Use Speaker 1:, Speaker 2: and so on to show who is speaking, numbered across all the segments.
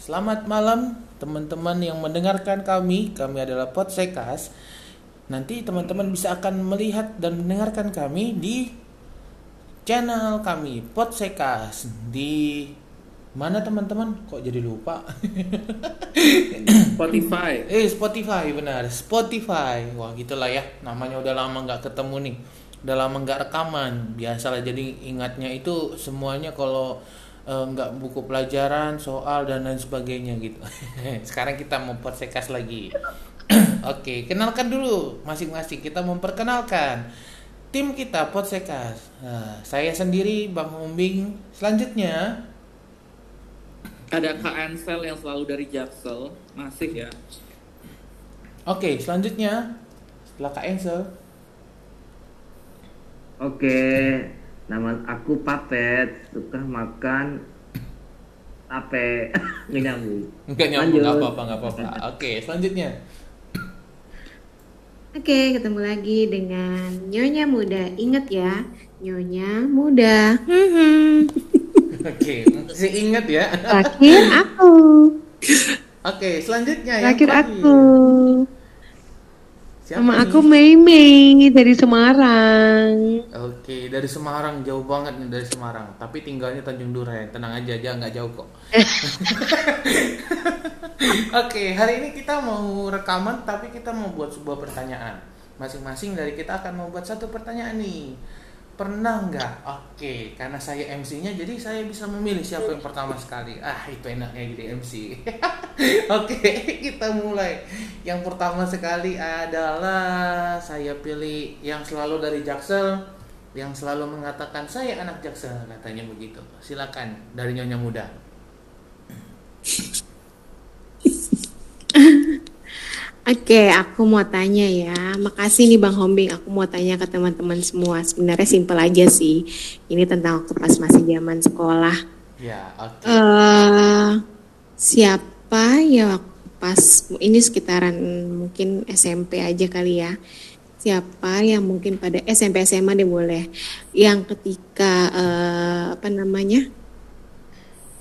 Speaker 1: selamat malam teman-teman yang mendengarkan kami. Kami adalah Podsekas. Nanti teman-teman bisa akan melihat dan mendengarkan kami di channel kami Podsekas di mana teman-teman? Kok jadi lupa?
Speaker 2: Spotify.
Speaker 1: eh Spotify benar, Spotify. Wah gitulah ya. Namanya udah lama nggak ketemu nih. Udah lama nggak rekaman. Biasalah jadi ingatnya itu semuanya kalau nggak buku pelajaran, soal dan lain sebagainya gitu. Sekarang kita mau podsekas lagi. Oke, kenalkan dulu masing-masing. Kita memperkenalkan tim kita podsekas. Nah, saya sendiri Bang Umbing. Selanjutnya
Speaker 2: Ada Kak Ansel yang selalu dari Jaksel, masih ya.
Speaker 1: Oke, selanjutnya setelah Kak Ensel.
Speaker 3: Oke, nama aku Papet, suka makan tape, nggak nyambung.
Speaker 1: Enggak nyambung, nggak apa-apa, nggak apa-apa. Oke, selanjutnya.
Speaker 4: Oke, ketemu lagi dengan Nyonya Muda. Ingat ya, Nyonya Muda. Hmm,
Speaker 1: Oke, masih ingat ya.
Speaker 4: Terakhir aku.
Speaker 1: Oke, selanjutnya yang
Speaker 4: Terakhir aku.
Speaker 1: Siapa
Speaker 4: Sama
Speaker 1: nih?
Speaker 4: aku Mei Mei dari Semarang.
Speaker 1: Oke, dari Semarang jauh banget nih dari Semarang. Tapi tinggalnya Tanjung Duren. Tenang aja, aja nggak jauh kok. Oke, hari ini kita mau rekaman, tapi kita mau buat sebuah pertanyaan. Masing-masing dari kita akan membuat satu pertanyaan nih. Pernah nggak? Oke, karena saya MC-nya, jadi saya bisa memilih siapa yang pertama sekali. Ah, itu enaknya jadi MC. Oke, kita mulai. Yang pertama sekali adalah saya pilih yang selalu dari Jaksel, yang selalu mengatakan saya anak Jaksel, katanya begitu. Silakan dari Nyonya Muda.
Speaker 4: Oke, aku mau tanya ya. Makasih nih Bang Hombing. Aku mau tanya ke teman-teman semua. Sebenarnya simpel aja sih. Ini tentang waktu pas masih zaman sekolah.
Speaker 1: Ya, oke.
Speaker 4: eh siapa ya waktu pas ini sekitaran mungkin SMP aja kali ya siapa yang mungkin pada SMP SMA deh boleh yang ketika eh, apa namanya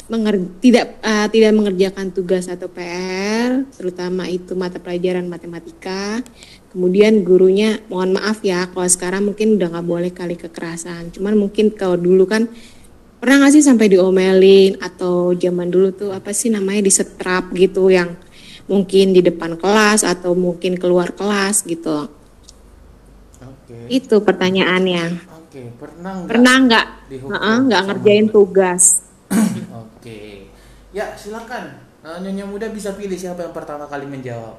Speaker 4: menger- tidak eh, tidak mengerjakan tugas atau PR terutama itu mata pelajaran matematika. Kemudian gurunya mohon maaf ya kalau sekarang mungkin udah nggak boleh kali kekerasan. Cuman mungkin kalau dulu kan pernah nggak sih sampai diomelin? Atau zaman dulu tuh apa sih namanya disetrap gitu yang mungkin di depan kelas atau mungkin keluar kelas gitu.
Speaker 1: Oke.
Speaker 4: itu pertanyaannya.
Speaker 1: Oke, pernah nggak?
Speaker 4: pernah nggak? nggak ngerjain tugas
Speaker 1: Oke. Ya, silakan. Eh, Nyonya Muda bisa pilih siapa yang pertama kali menjawab.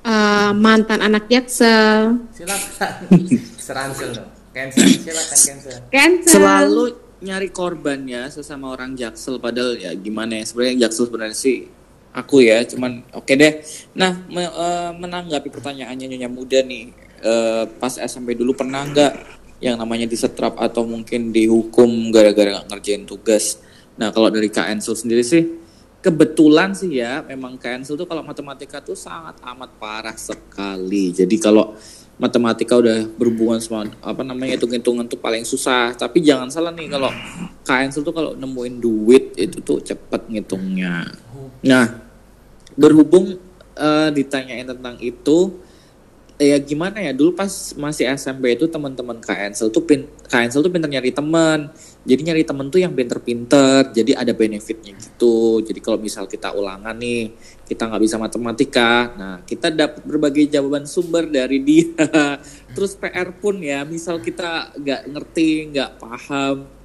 Speaker 4: Eh, mantan anak jaksel
Speaker 1: Silakan. Seransel dong. Cancel. Silakan cancel.
Speaker 4: cancel
Speaker 2: Selalu nyari korban ya sesama orang Jaksel padahal ya gimana ya sebenarnya Jaksel sebenarnya sih aku ya cuman oke deh. Nah, me- eh, menanggapi pertanyaannya Nyonya Muda nih eh, pas SMP dulu pernah nggak yang namanya disetrap atau mungkin dihukum gara-gara nggak ngerjain tugas. Nah, kalau dari Kak sendiri sih kebetulan sih ya memang Kak tuh kalau matematika tuh sangat amat parah sekali. Jadi kalau matematika udah berhubungan sama apa namanya hitung-hitungan tuh paling susah. Tapi jangan salah nih kalau Kak Ensel tuh kalau nemuin duit itu tuh cepet ngitungnya. Nah, berhubung eh, ditanyain tentang itu ya gimana ya dulu pas masih SMP itu teman-teman Kak Ensel tuh pin Kak Ensel tuh pinter nyari teman. Jadi nyari temen tuh yang pinter-pinter jadi ada benefitnya gitu. Jadi kalau misal kita ulangan nih kita nggak bisa matematika nah kita dapat berbagai jawaban sumber dari dia. Terus PR pun ya misal kita nggak ngerti nggak paham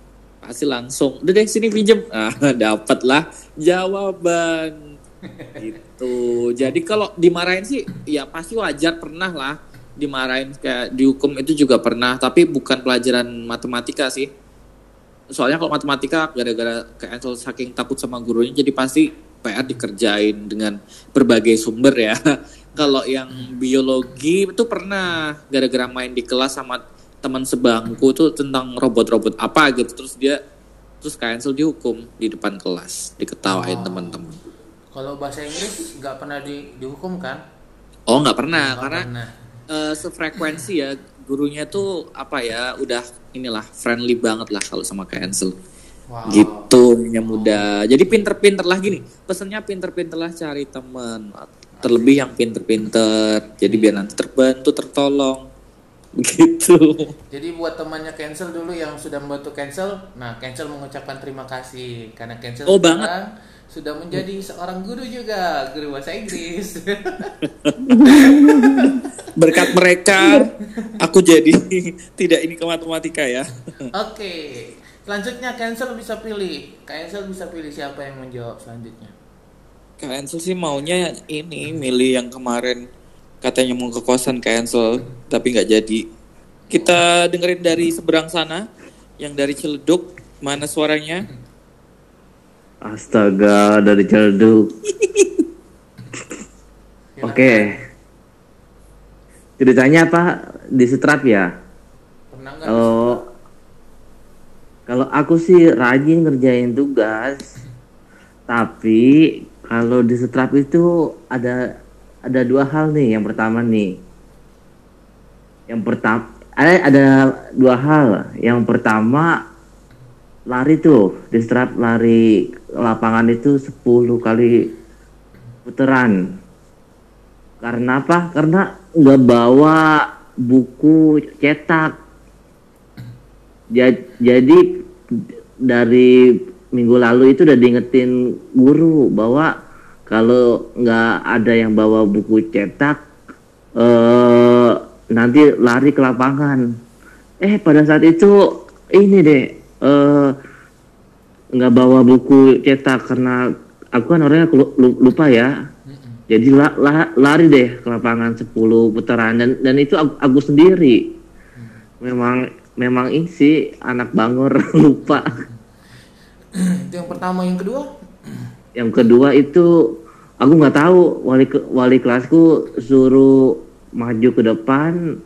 Speaker 2: pasti langsung udah deh sini pinjem. Ah dapat lah jawaban gitu. Jadi kalau dimarahin sih ya pasti wajar pernah lah. Dimarahin kayak dihukum itu juga pernah tapi bukan pelajaran matematika sih. Soalnya kalau matematika gara-gara kayak Ansel saking takut sama gurunya jadi pasti PR dikerjain dengan berbagai sumber ya. Kalau yang biologi itu pernah gara-gara main di kelas sama teman sebangku tuh tentang robot-robot apa gitu. Terus dia terus kayak Ansel dihukum di depan kelas diketawain
Speaker 1: Oh.
Speaker 2: teman-teman
Speaker 1: Kalau bahasa Inggris nggak pernah di, dihukum kan?
Speaker 2: oh nggak pernah
Speaker 1: Nggak
Speaker 2: karena
Speaker 1: pernah.
Speaker 2: eh, sefrekuensi ya gurunya tuh apa ya udah inilah friendly banget lah kalau sama Ansel
Speaker 1: Wow.
Speaker 2: Gitu Nyonya muda. Jadi pinter-pinter lah gini. Pesannya pinter-pinter lah cari teman. Terlebih yang pinter-pinter. Jadi biar nanti terbantu, tertolong. Begitu.
Speaker 1: Jadi buat temannya cancel dulu yang sudah membantu cancel, nah cancel mengucapkan terima kasih karena cancel
Speaker 2: Oh, banget.
Speaker 1: Sudah menjadi seorang guru juga, guru bahasa Inggris.
Speaker 2: Berkat mereka aku jadi tidak ini ke matematika ya.
Speaker 1: Oke, selanjutnya cancel bisa pilih, cancel bisa pilih siapa yang menjawab selanjutnya.
Speaker 2: Cancel sih maunya ini milih yang kemarin katanya mau ke kosan cancel tapi nggak jadi. Kita dengerin dari seberang sana yang dari Ciledug mana suaranya?
Speaker 3: Astaga, dari Ciledug.
Speaker 1: Silakan.
Speaker 3: Oke. Ceritanya apa? Di setrap ya? Kalau kalau aku sih rajin ngerjain tugas, tapi kalau di setrap itu ada ada dua hal nih. Yang pertama nih, yang pertama ada ada dua hal. Yang pertama lari tuh di setrap lari lapangan itu 10 kali putaran. Karena apa? Karena nggak bawa buku cetak. Ja- Jadi dari minggu lalu itu udah diingetin guru bahwa kalau nggak ada yang bawa buku cetak, eh nanti lari ke lapangan. Eh pada saat itu ini deh eh nggak bawa buku cetak karena aku kan orangnya lu- lu- lupa ya. Jadi la- la- lari deh ke lapangan 10 putaran dan dan itu aku, aku sendiri. Memang memang ini sih anak bangor lupa.
Speaker 1: Itu yang pertama, yang kedua?
Speaker 3: Yang kedua itu aku nggak tahu wali wali kelasku suruh maju ke depan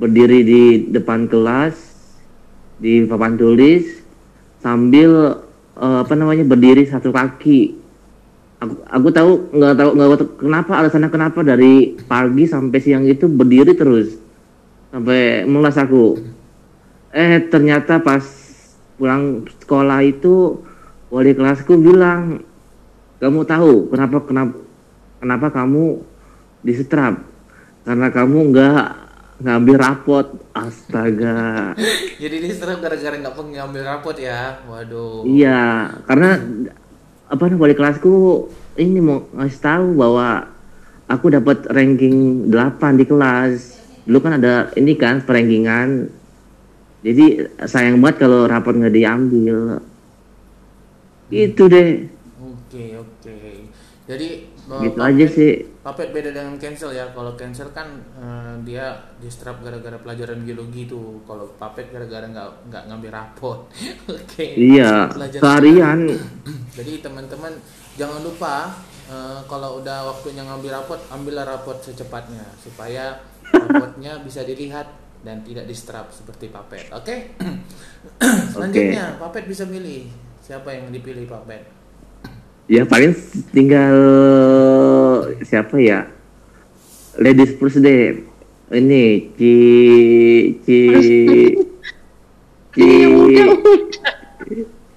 Speaker 3: berdiri di depan kelas di papan tulis sambil eh, apa namanya berdiri satu kaki. Aku, aku tahu nggak tahu nggak tahu kenapa alasannya kenapa dari pagi sampai siang itu berdiri terus sampai melas aku. Eh ternyata pas pulang sekolah itu wali kelasku bilang kamu tahu kenapa kenapa kenapa kamu disetrap karena kamu nggak ngambil rapot astaga
Speaker 1: Jadi ini serem gara-gara nggak pengen ngambil rapot ya. Waduh.
Speaker 3: iya karena apa wali kelasku ini mau ngasih tahu bahwa aku dapat ranking 8 di kelas dulu kan ada ini kan perankingan jadi sayang banget kalau rapot nggak diambil itu deh
Speaker 1: Oke, oke. Jadi eh,
Speaker 3: gitu
Speaker 1: Papet-
Speaker 3: aja sih
Speaker 1: Papet beda dengan cancel ya. Kalau cancel kan eh, dia distrap gara-gara pelajaran biologi tuh. Kalau Papet gara-gara nggak nggak ngambil rapot. oke.
Speaker 3: iya
Speaker 1: Pelajaran-
Speaker 3: seharian
Speaker 1: Jadi teman-teman jangan lupa eh, kalau udah waktunya ngambil rapot, ambillah rapot secepatnya supaya rapotnya bisa dilihat dan tidak distrap seperti Papet. Oke? Selanjutnya, Papet bisa pilih siapa yang dipilih Papet.
Speaker 3: Ya paling tinggal siapa ya? Ladies first deh. Ini Ci Ci Ci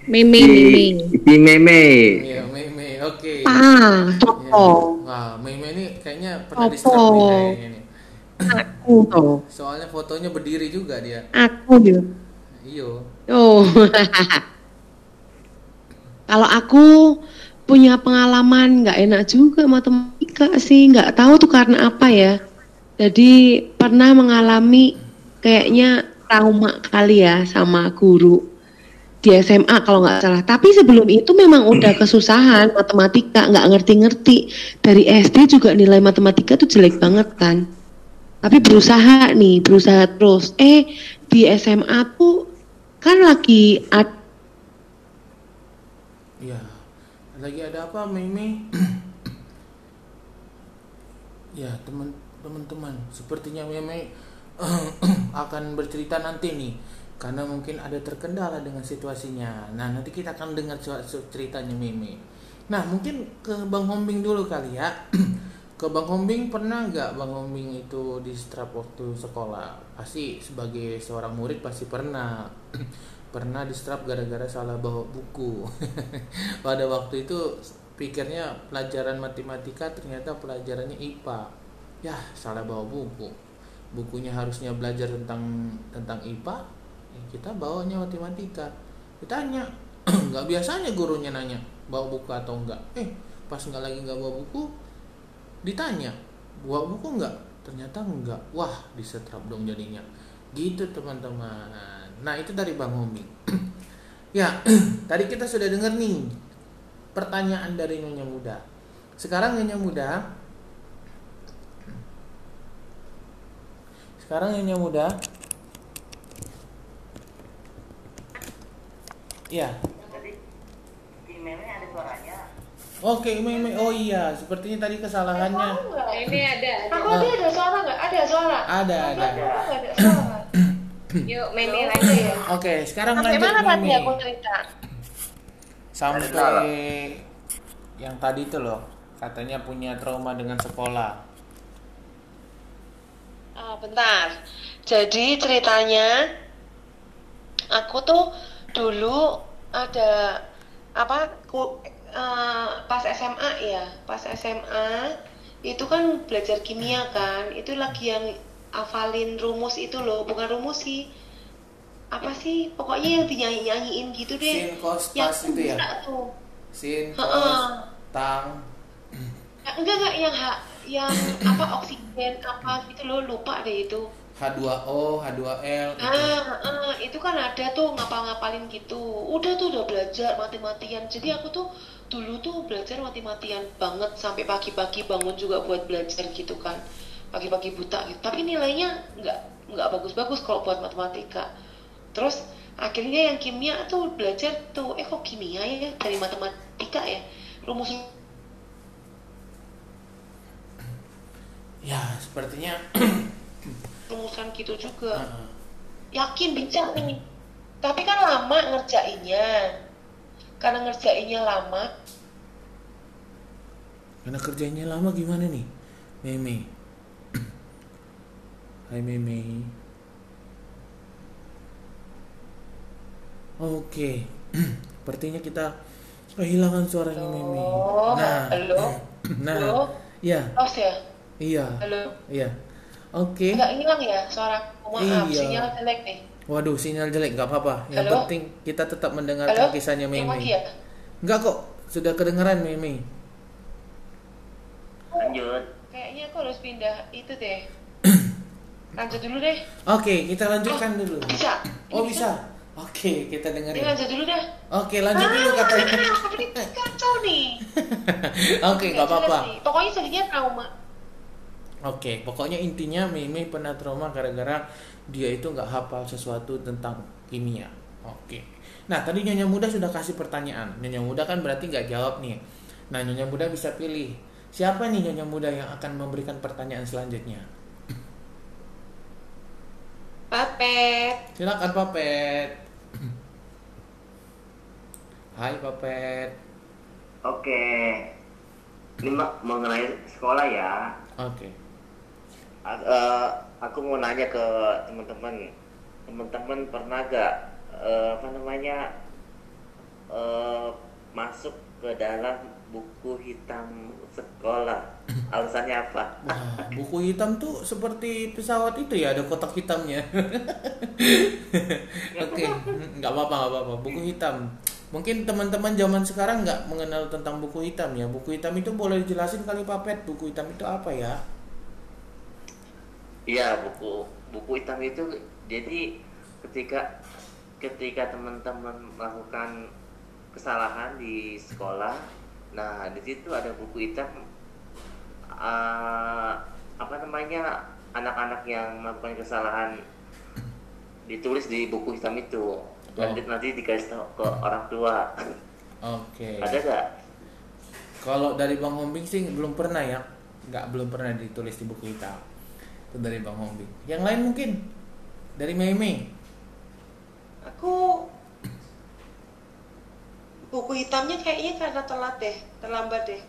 Speaker 4: Meme, meme.
Speaker 3: Ci Meme.
Speaker 1: Iya, Mei. Oke.
Speaker 4: Ah,
Speaker 1: Iya.
Speaker 4: Topo.
Speaker 1: Wah, Mei ini kayaknya pernah kayaknya nih.
Speaker 4: Aku toh.
Speaker 1: Soalnya fotonya berdiri juga dia.
Speaker 4: Aku gitu.
Speaker 1: Iyo.
Speaker 4: Oh. Kalau aku punya pengalaman nggak enak juga matematika sih, nggak tahu tuh karena apa ya. Jadi pernah mengalami kayaknya trauma kali ya sama guru di SMA kalau nggak salah. Tapi sebelum itu memang udah kesusahan matematika, nggak ngerti-ngerti. Dari SD juga nilai matematika tuh jelek banget kan. Tapi berusaha nih, berusaha terus. Eh di SMA tuh kan lagi ad-
Speaker 1: Iya. Lagi ada apa, Mei? ya, teman teman-teman, sepertinya Mei akan bercerita nanti nih. Karena mungkin ada terkendala dengan situasinya. Nah, nanti kita akan dengar cer- cer- ceritanya Mei. Nah, mungkin ke Bang Hombing dulu kali ya. ke Bang Hombing pernah nggak Bang Hombing itu di strap waktu sekolah? Pasti sebagai seorang murid pasti pernah. Pernah distrap gara-gara salah bawa buku. Pada waktu itu pikirnya pelajaran matematika ternyata pelajarannya IPA. Ya, salah bawa buku. Bukunya harusnya belajar tentang tentang IPA, ya kita bawanya matematika. Ditanya, nggak biasanya gurunya nanya bawa buku atau enggak. Eh, pas nggak lagi nggak bawa buku, ditanya bawa buku nggak? Ternyata enggak. Wah, disetrap dong jadinya. Gitu teman-teman. Nah itu dari Bang Homi. ya, tadi kita sudah dengar nih pertanyaan dari Nyonya Muda. Sekarang Nyonya Muda, sekarang Nyonya Muda, ya. Oke, Meme. Oh iya, sepertinya tadi kesalahannya.
Speaker 5: Ini ada, ada.
Speaker 6: Aku tadi ada suara nggak? Ada suara.
Speaker 1: Ada, ada.
Speaker 6: Nggak ada suara.
Speaker 5: Yuk, mainin aja ya.
Speaker 1: Oke, sekarang
Speaker 6: Sampai
Speaker 1: lanjut
Speaker 6: mana tadi aku cerita?
Speaker 1: sampai yang tadi itu loh katanya punya trauma dengan sekolah
Speaker 6: Ah, bentar. Jadi ceritanya aku tuh dulu ada apa ku, eh, pas SMA ya, pas SMA itu kan belajar kimia kan, itu lagi yang hafalin rumus itu loh, bukan rumus sih. Apa sih? Pokoknya yang dinyanyi-nyanyiin gitu deh.
Speaker 1: sin cos
Speaker 6: Yang
Speaker 1: itu ya
Speaker 6: bisa tuh.
Speaker 1: sin cos tang
Speaker 6: Ya, enggak enggak yang ha, yang apa oksigen apa gitu loh lupa deh itu.
Speaker 1: H2O H2L itu.
Speaker 6: Ah, ah, itu kan ada tuh ngapal-ngapalin gitu. Udah tuh udah belajar mati-matian. Jadi aku tuh dulu tuh belajar mati-matian banget sampai pagi-pagi bangun juga buat belajar gitu kan. Pagi-pagi buta gitu. Tapi nilainya nggak nggak bagus-bagus kalau buat matematika. Terus akhirnya yang kimia tuh belajar tuh eh kok kimia ya dari matematika ya. Rumusnya
Speaker 1: ya sepertinya
Speaker 6: rumusan gitu juga. Yakin bisa nih tapi kan lama ngerjainnya karena ngerjainnya lama
Speaker 1: karena kerjanya lama gimana nih Meme Hai Meme Oke. Sepertinya kita kehilangan suaranya Meme
Speaker 6: Oh,
Speaker 1: Nah
Speaker 6: halo?
Speaker 1: Nah
Speaker 6: Halo?
Speaker 1: Ya
Speaker 6: Los ya?
Speaker 1: Iya.
Speaker 6: Halo?
Speaker 1: Iya. Oke.
Speaker 6: Nggak hilang ya suara? Maaf
Speaker 1: Iya.
Speaker 6: sinyal jelek nih.
Speaker 1: Waduh sinyal jelek nggak apa-apa. Yang
Speaker 6: Halo?
Speaker 1: penting kita tetap mendengarkan
Speaker 6: halo?
Speaker 1: kisahnya Meme
Speaker 6: ya?
Speaker 1: Enggak kok Sudah kedengeran Meme
Speaker 3: Lanjut.
Speaker 6: kayaknya aku harus pindah itu deh lanjut dulu deh.
Speaker 1: Oke kita lanjutkan dulu.
Speaker 6: bisa. Ini
Speaker 1: Oh bisa. Oke kita
Speaker 6: ini
Speaker 1: dengerin
Speaker 6: lanjut dulu dah
Speaker 1: Oke lanjut dulu
Speaker 6: Ah,
Speaker 1: katanya.
Speaker 6: ini kacau nih?
Speaker 1: Oke
Speaker 6: Nggak jelas
Speaker 1: apa-apa.
Speaker 6: pokoknya jadinya trauma.
Speaker 1: Oke, pokoknya intinya Mimi pernah trauma gara-gara dia itu nggak hafal sesuatu tentang kimia. Oke. Nah, tadi Nyonya Muda sudah kasih pertanyaan. Nyonya Muda kan berarti nggak jawab nih. Nah, Nyonya Muda bisa pilih. Siapa nih Nyonya Muda yang akan memberikan pertanyaan selanjutnya.
Speaker 6: Papet
Speaker 1: Silakan Papet. Hai Papet.
Speaker 3: Oke. Ini Mbak mengenai sekolah ya.
Speaker 1: Oke.
Speaker 3: A- eh, aku mau nanya ke teman-teman. Teman-teman pernah gak eh, apa namanya eh, masuk ke dalam buku hitam sekolah? Alasannya apa?
Speaker 1: Wah, buku hitam tuh seperti pesawat itu ya, ada kotak hitamnya. Oke, nggak apa-apa, nggak apa-apa. Buku hitam. Mungkin teman-teman zaman sekarang nggak mengenal tentang buku hitam ya. Buku hitam itu boleh dijelasin kali Papet. Buku hitam itu apa ya?
Speaker 3: Iya buku buku hitam itu jadi ketika ketika teman-teman melakukan kesalahan di sekolah, nah di situ ada buku hitam eh, apa namanya anak-anak yang melakukan kesalahan ditulis di buku hitam itu nanti nanti dikasih tahu ke orang tua
Speaker 1: Oke.
Speaker 3: ada gak?
Speaker 1: Kalau dari Bang Hombing sih belum pernah ya. Nggak belum pernah ditulis di buku hitam. Itu dari Bang Hombing. Yang lain mungkin dari Meme.
Speaker 6: aku buku hitamnya kayaknya karena telat deh terlambat deh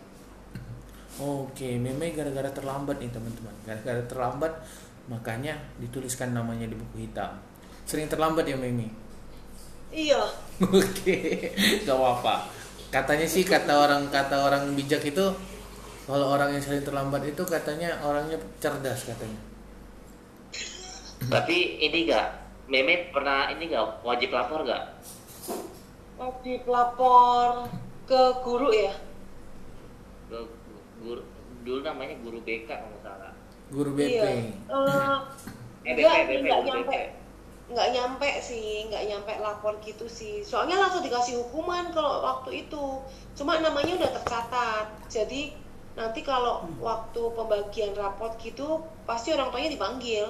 Speaker 1: Oke, meme gara-gara terlambat nih teman-teman. Gara-gara terlambat makanya dituliskan namanya di buku hitam. Sering terlambat ya meme.
Speaker 6: Iya.
Speaker 1: Oke, gak apa-apa. Katanya sih kata orang kata orang bijak itu kalau orang yang sering terlambat itu katanya orangnya cerdas katanya.
Speaker 3: Tapi ini gak, Meme pernah ini gak wajib lapor gak?
Speaker 6: Wajib lapor ke guru ya.
Speaker 3: Ke guru, dulu namanya guru BK kalau nggak salah.
Speaker 1: Guru BP.
Speaker 6: Iya. Eh,
Speaker 3: Eh,
Speaker 6: enggak
Speaker 3: BP,
Speaker 6: sih,
Speaker 3: BP,
Speaker 6: nggak
Speaker 3: guru
Speaker 6: nyampe.
Speaker 3: BP.
Speaker 6: Nggak nyampe sih, nggak nyampe lapor gitu sih. Soalnya langsung dikasih hukuman kalau waktu itu. Cuma namanya udah tercatat. Jadi nanti kalau waktu pembagian raport gitu, pasti orang tuanya dipanggil.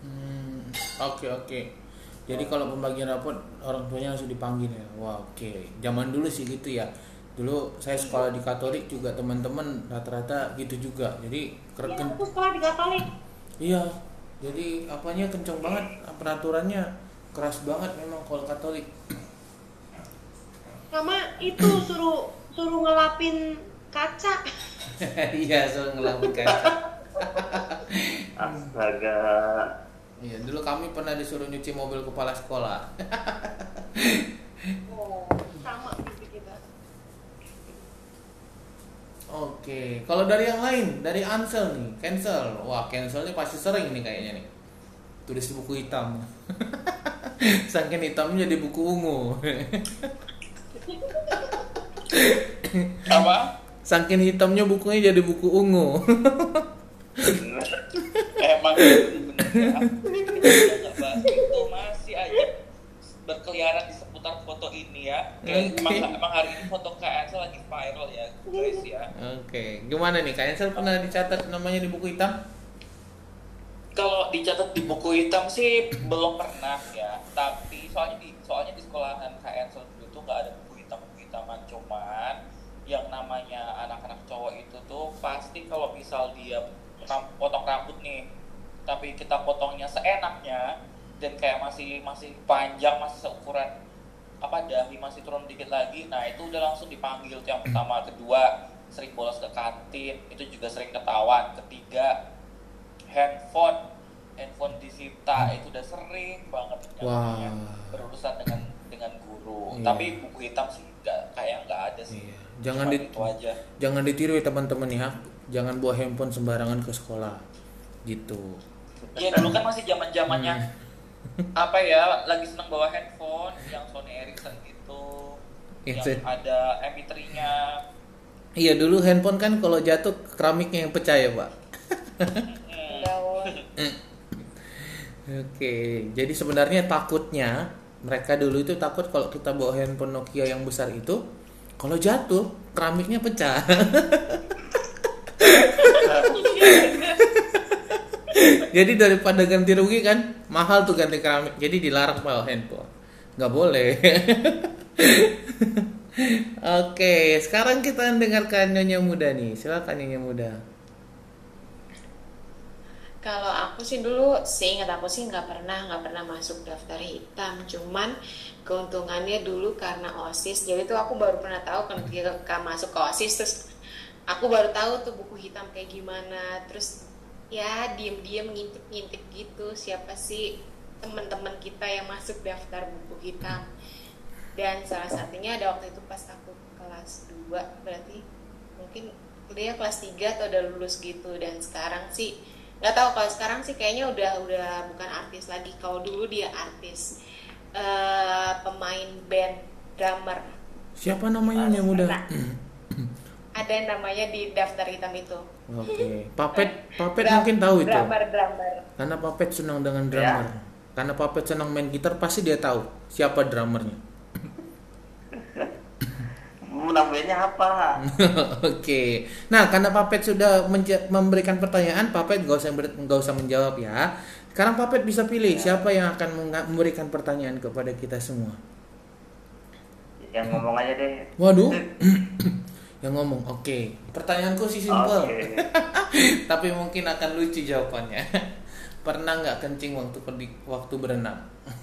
Speaker 1: Hmm, oke oke. Jadi kalau pembagian rapot orang tuanya langsung dipanggil ya. Wah oke. Zaman dulu sih gitu ya. Dulu saya sekolah di Katolik juga teman-teman rata-rata gitu juga. Jadi
Speaker 6: Iya,
Speaker 1: kerken
Speaker 6: aku sekolah di Katolik.
Speaker 1: Iya. Jadi apanya kenceng banget peraturannya keras banget memang kalau Katolik.
Speaker 6: Sama itu suruh suruh ngelapin kaca.
Speaker 1: Iya, soal ngelakuin kaca.
Speaker 3: Astaga.
Speaker 1: Iya, dulu kami pernah disuruh nyuci mobil kepala sekolah.
Speaker 6: Oh, sama gitu kita.
Speaker 1: Oke, kalau dari yang lain, dari Ansel nih, cancel. Wah, cancel nih pasti sering nih kayaknya nih. Tulis di buku hitam. Saking hitamnya jadi buku ungu.
Speaker 2: Apa?
Speaker 1: Saking hitamnya bukunya jadi buku ungu.
Speaker 2: Emang itu masih aja berkeliaran di seputar foto ini ya.
Speaker 1: Oke.
Speaker 2: emang, hari ini foto Kak Elsa lagi viral ya guys ya.
Speaker 1: Oke, gimana nih? Kak Ansel pernah dicatat namanya di buku hitam?
Speaker 2: Kalau dicatat di buku hitam sih belum pernah ya. Tapi soalnya di soalnya di sekolahan Kak Elsa dulu tuh nggak ada buku hitam buku hitaman cuman yang namanya anak-anak cowok itu tuh pasti kalau misal dia potong rambut nih tapi kita potongnya seenaknya dan kayak masih masih panjang masih seukuran apa dahi masih turun dikit lagi nah itu udah langsung dipanggil yang pertama kedua sering bolos ke kantin itu juga sering ketahuan ketiga handphone handphone disita itu udah sering banget yang
Speaker 1: Wah.
Speaker 2: namanya berurusan dengan dengan guru
Speaker 1: Iya.
Speaker 2: tapi buku hitam sih nggak kayak nggak ada sih
Speaker 1: Iya. Jangan
Speaker 2: Cuma
Speaker 1: di-
Speaker 2: itu aja
Speaker 1: Jangan ditiru ya teman-teman ya. Jangan bawa handphone sembarangan ke sekolah. Gitu.
Speaker 2: Ya dulu kan masih zaman zamannya
Speaker 1: Hmm.
Speaker 2: apa ya lagi seneng bawa handphone yang Sony Ericsson gitu
Speaker 1: Iya,
Speaker 2: yang
Speaker 1: sih.
Speaker 2: ada MP3-nya
Speaker 1: Iya dulu handphone kan kalau jatuh keramiknya yang pecah ya pak.
Speaker 2: hmm.
Speaker 1: Oke, jadi sebenarnya takutnya mereka dulu itu takut kalau kita bawa handphone Nokia yang besar itu, kalau jatuh keramiknya pecah. jadi daripada ganti rugi kan mahal tuh ganti keramik, jadi dilarang bawa handphone, nggak boleh. Oke, sekarang kita dengarkan Nyonya Muda nih. Silakan Nyonya Muda.
Speaker 4: Kalau aku sih dulu seingat aku sih nggak pernah nggak pernah masuk daftar hitam. Cuman keuntungannya dulu karena osis. Jadi tuh aku baru pernah tahu kan ketika masuk ke osis terus aku baru tahu tuh buku hitam kayak gimana. Terus ya diem-diem ngintip-ngintip gitu. Siapa sih teman-teman kita yang masuk daftar buku hitam. Dan salah satunya ada waktu itu pas aku kelas 2 berarti mungkin dia kelas 3 atau udah lulus gitu. Dan sekarang sih nggak tahu kalau sekarang sih kayaknya udah udah bukan artis lagi. Kalau dulu dia artis eh pemain band drummer.
Speaker 1: Siapa namanya Muda?
Speaker 4: Nah, ada yang namanya di daftar hitam itu
Speaker 1: Oke, Papet, Papet
Speaker 4: Drum-
Speaker 1: mungkin tahu itu.
Speaker 4: drummer drummer
Speaker 1: Karena Papet senang dengan drummer. Karena Papet senang main gitar, pasti dia tahu siapa drummernya.
Speaker 3: Namanya apa?
Speaker 1: Oke. Nah, karena Papet sudah memberikan pertanyaan, Papet gak usah nggak usah menjawab ya. Sekarang Papet bisa pilih siapa yang akan memberikan pertanyaan kepada kita semua.
Speaker 3: Yang ngomong aja deh.
Speaker 1: Waduh. yang ngomong, oke. Pertanyaanku sih simpel.
Speaker 3: Oke.
Speaker 1: Tapi mungkin akan lucu jawabannya. Pernah nggak kencing waktu perdi- waktu berenang?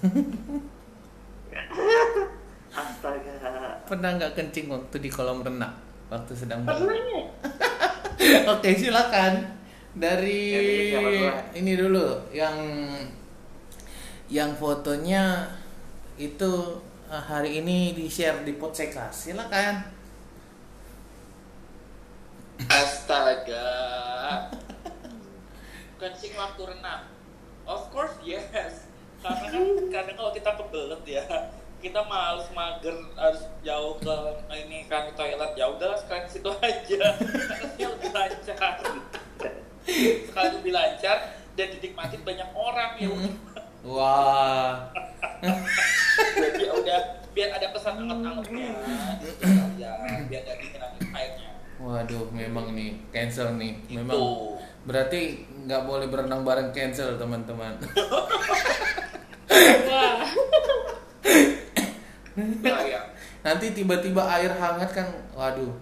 Speaker 3: Astaga.
Speaker 1: Pernah nggak kencing waktu di kolam renang? Waktu sedang berenang?
Speaker 6: ya?
Speaker 1: Oke, silakan. Dari
Speaker 3: duluan?
Speaker 1: ini dulu yang yang fotonya itu eh, hari ini di share di Podseka. Silakan.
Speaker 2: Astaga. Kencing waktu renang. Of course yes. Karena kan kadang kalau kita kebelet ya, kita males mager harus jauh ke ini kan ke toilet ya udah sekalian situ aja. Karena lebih lancar. Sekali lebih lancar dan dinikmati banyak orang ya. udah.
Speaker 1: Wah.
Speaker 2: Jadi ya udah biar ada pesan anget-angetnya. Ya, biar gak dingin airnya.
Speaker 1: Waduh, memang nih cancel nih.
Speaker 2: Itu.
Speaker 1: Memang berarti nggak boleh berenang bareng cancel teman-teman.
Speaker 5: Wah.
Speaker 2: Bahaya.
Speaker 1: Nanti tiba-tiba air hangat kan, waduh.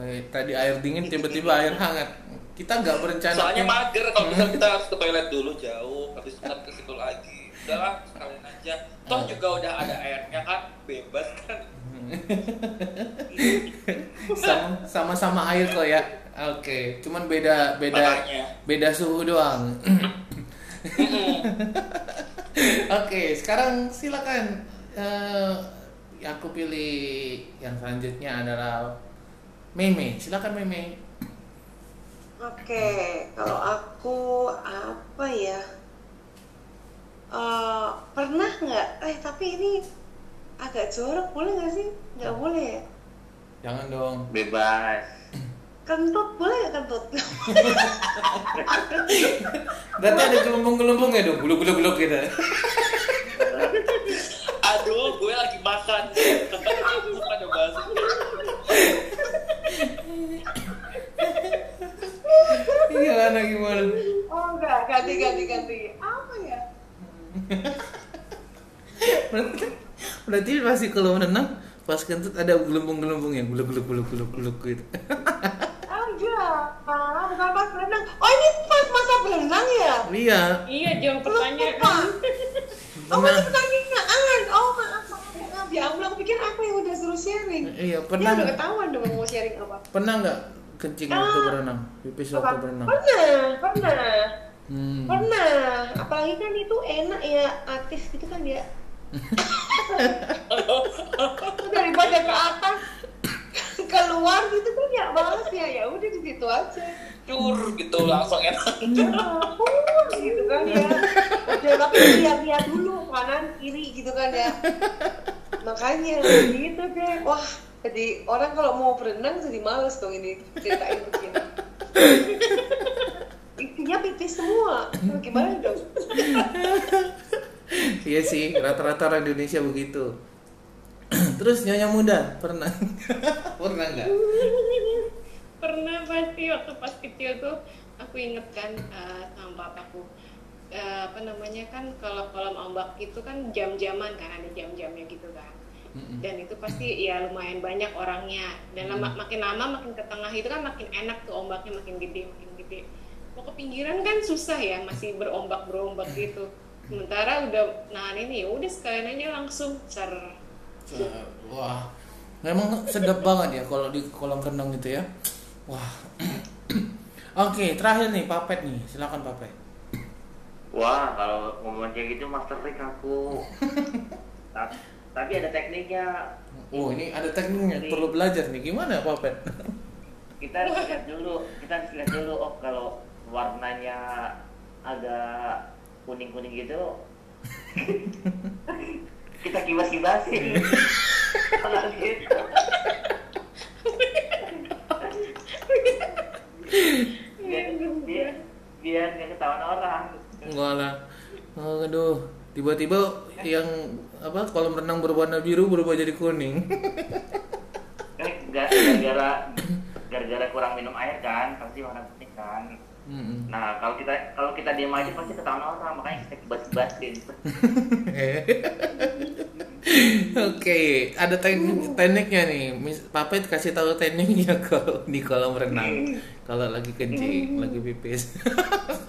Speaker 1: Eh, tadi air dingin tiba-tiba air hangat. Kita nggak berencana.
Speaker 2: Soalnya mager kalau misalnya kita harus ke toilet dulu jauh, habis itu ke situ lagi. Udahlah sekalian aja. Toh juga udah ada airnya kan, bebas kan.
Speaker 1: Sama- sama-sama air kok ya. Oke, cuman beda beda
Speaker 2: Makanya.
Speaker 1: beda suhu doang. Oke, sekarang silakan. Eh, aku pilih yang selanjutnya adalah Meme. Silakan Meme.
Speaker 6: Oke, kalau aku apa ya? Eh, pernah nggak? Eh tapi ini agak jorok, boleh nggak sih? Nggak boleh ya?
Speaker 1: Jangan dong.
Speaker 3: Bebas.
Speaker 6: Kentut boleh nggak kentut?
Speaker 1: Berarti ada gelembung-gelembung ya dong, gulung-gulung gitu.
Speaker 2: Aduh, gue lagi makan. Ada bahasa.
Speaker 1: Gimana gimana?
Speaker 6: oh enggak, ganti ganti ganti. Apa ya?
Speaker 1: Berarti, masih kalau renang pas kentut ada gelembung-gelembung yang gulung-gulung-gulung-gulung gitu.
Speaker 6: Ah enggak, ah, bukan pas berenang. Oh ini pas masa berenang ya?
Speaker 1: Iya.
Speaker 5: Iya,
Speaker 6: lupa.
Speaker 5: pertanyaan.
Speaker 6: Oh
Speaker 1: Pernah.
Speaker 6: ini pertanyaan. Oh maaf, maaf, maaf. Ya aku pikir aku yang udah suruh sharing.
Speaker 1: Iya,
Speaker 6: Ya
Speaker 1: pernah
Speaker 6: udah ketahuan dong mau sharing apa.
Speaker 1: pernah nggak kencing waktu berenang? Pipis waktu
Speaker 6: Apa?
Speaker 1: berenang?
Speaker 6: Pernah, pernah.
Speaker 1: Hmm.
Speaker 6: Pernah, apalagi kan itu enak ya artis gitu kan ya. Daripada ke atas keluar gitu kan ya males ya ya udah di situ aja.
Speaker 2: Cur gitu langsung enak.
Speaker 6: Ya ampun, gitu kan ya. Udah tapi lihat-lihat dulu kanan kiri gitu kan ya. Makanya gitu deh. Wah, jadi orang kalau mau berenang jadi males dong ini ceritain begini. Isinya pipis semua. Gimana dong?
Speaker 1: Iya sih, rata-rata orang Indonesia begitu. Terus nyonya muda pernah? pernah nggak?
Speaker 5: pernah pasti waktu pas kecil tuh aku inget kan eh, sama papaku Eh, apa namanya kan kalau kolam ombak itu kan jam-jaman kan ada jam-jamnya gitu kan. Dan itu pasti ya lumayan banyak orangnya. Dan lama, makin lama makin ke tengah itu kan makin enak tuh ombaknya makin gede makin gede. Mau ke pinggiran kan susah ya masih berombak berombak gitu sementara udah nah ini ya udah sekalian aja langsung ser
Speaker 1: Wah, memang sedap banget ya kalau di kolam renang gitu ya. Wah. Oke, terakhir nih Papet nih, silakan Papet.
Speaker 3: Wah, kalau ngomong kayak gitu master trick aku. Ta- Tapi ada tekniknya.
Speaker 1: Oh, ini ada tekniknya, perlu belajar nih. Gimana Papet?
Speaker 3: Kita harus lihat dulu. Kita harus lihat dulu. Oh, kalau warnanya agak kuning-kuning gitu, kita kibas-kibasin. Kalau gitu. biar biar biar nggak ketahuan orang.
Speaker 1: Enggak lah. Aduh, tiba-tiba yang apa kolam renang berwarna biru berubah jadi kuning.
Speaker 3: Ga- gara-gara gara-gara kurang minum air kan, pasti warna kuning kan.
Speaker 1: Mm-mm.
Speaker 3: Nah, kalau kita kalau kita diam aja pasti ketahuan orang, makanya kita kibas-kibasin.
Speaker 1: Oke, ada teknik tekniknya nih. Mis- Papet kasih tahu tekniknya kalau di kolam renang. Kalau lagi kencing, lagi pipis.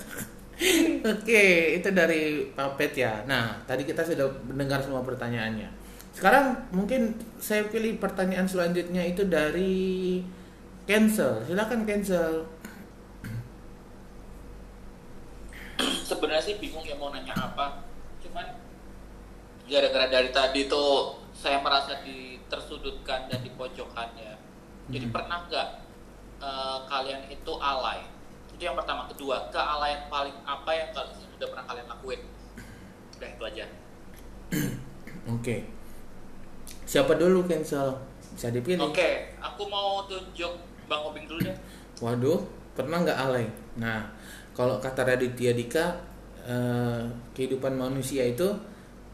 Speaker 1: Oke, itu dari Papet ya. Nah, tadi kita sudah mendengar semua pertanyaannya. Sekarang mungkin saya pilih pertanyaan selanjutnya itu dari Cancel. Silakan Cancel.
Speaker 2: Sebenarnya sih bingung ya mau nanya apa. Cuman gara-gara dari tadi tuh saya merasa di tersudutkan dan dipojokkan ya. Jadi
Speaker 1: Hmm.
Speaker 2: pernah nggak eh, kalian itu alay? Itu yang pertama. Kedua, kealayan paling apa yang kalian sudah pernah kalian lakuin? Udah itu aja.
Speaker 1: Oke. Siapa dulu cancel? Bisa dipilih.
Speaker 2: Oke, aku mau tunjuk Bang Obing dulu deh.
Speaker 1: Waduh, pernah nggak alay? Nah, kalau kata Raditya Dika, eh, kehidupan manusia itu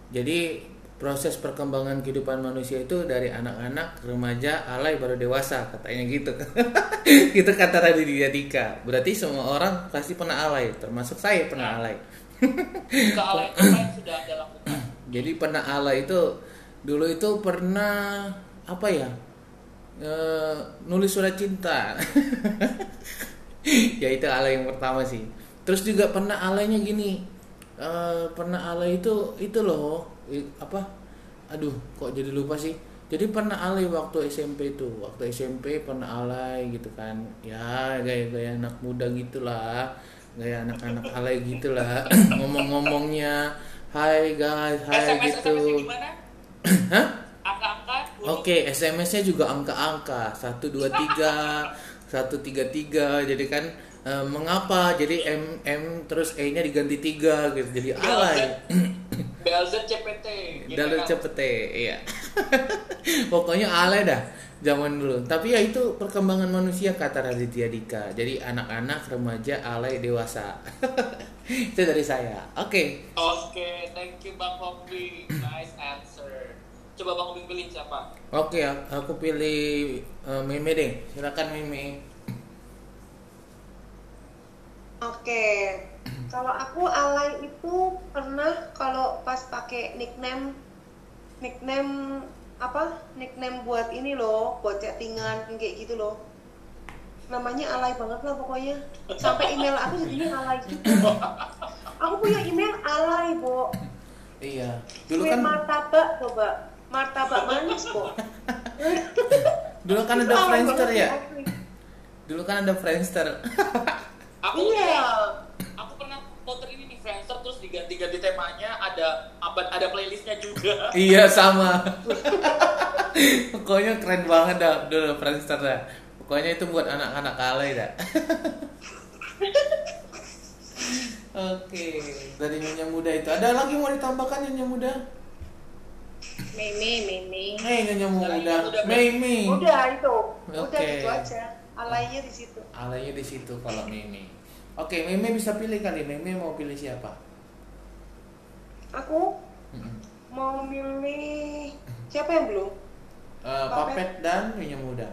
Speaker 1: jadi proses perkembangan kehidupan manusia itu dari anak-anak, remaja, alay baru dewasa, katanya gitu. itu kata Raditya Dika. Berarti semua orang pasti pernah alay, termasuk saya pernah alay.
Speaker 2: Sudah lakukan?
Speaker 1: Jadi pernah alay itu dulu itu pernah apa ya? Eh, nulis surat cinta. ya itu alay yang pertama sih. Terus juga pernah alaynya gini. Eh, pernah alay itu itu loh apa? Aduh, kok jadi lupa sih. Jadi pernah alay waktu SMP itu. Waktu SMP pernah alay gitu kan. Ya, gaya-gaya anak muda gitulah. Gaya anak-anak alay gitulah. Ngomong-ngomongnya, "Hai guys, hai
Speaker 2: SMS
Speaker 1: gitu." Hah? Oke, SMS-nya juga angka-angka. 123, 133. Jadi kan eh, mengapa? Jadi M M terus E-nya diganti 3 gitu. Jadi alay.
Speaker 2: BLZ CPT.
Speaker 1: Dalam
Speaker 2: GPK.
Speaker 1: cepet iya. Pokoknya alay dah zaman dulu. Tapi ya itu perkembangan manusia kata Raditya Dika. Jadi anak-anak, remaja, alay, dewasa. itu dari saya. Oke.
Speaker 2: Oke, thank you Bang Hobi. Nice answer. Coba Bang Hobi pilih siapa?
Speaker 1: Oke, aku pilih eh, Meme deh. Silakan Meme.
Speaker 6: Oke, kalau aku alay itu pernah kalau pas pakai nickname nickname apa? Nickname buat ini loh, buat chattingan kayak gitu loh. Namanya alay banget lah pokoknya. Sampai email aku jadinya alay juga. Aku punya email alay, Bo.
Speaker 1: Iya. Dulu
Speaker 6: Kue
Speaker 1: kan
Speaker 6: martabak coba. Martabak manis, Bo.
Speaker 1: dulu kan ada Friendster ya. Dulu kan ada Friendster.
Speaker 2: Aku
Speaker 6: Iya.
Speaker 2: aku pernah puter ini nih Friendster terus diganti-ganti temanya ada apa ada playlistnya juga.
Speaker 1: iya sama. Pokoknya keren banget dah dulu Friendster dah. Pokoknya itu buat anak-anak alay dah. Oke, dari nyonya muda itu ada lagi mau ditambahkan nyonya muda?
Speaker 5: Mimi, Mimi.
Speaker 1: Hei nyonya muda,
Speaker 2: Nyonya muda,
Speaker 1: Mimi.
Speaker 6: Udah itu. Udah
Speaker 1: Oke.
Speaker 6: gitu aja. Alaynya di situ.
Speaker 1: Alaynya di situ kalau Mimi. Oke, Mimi bisa pilih kali. Mimi mau pilih siapa?
Speaker 6: Aku
Speaker 1: Mm-mm.
Speaker 6: mau milih siapa yang belum?
Speaker 1: Eh, Papet dan nyonya muda.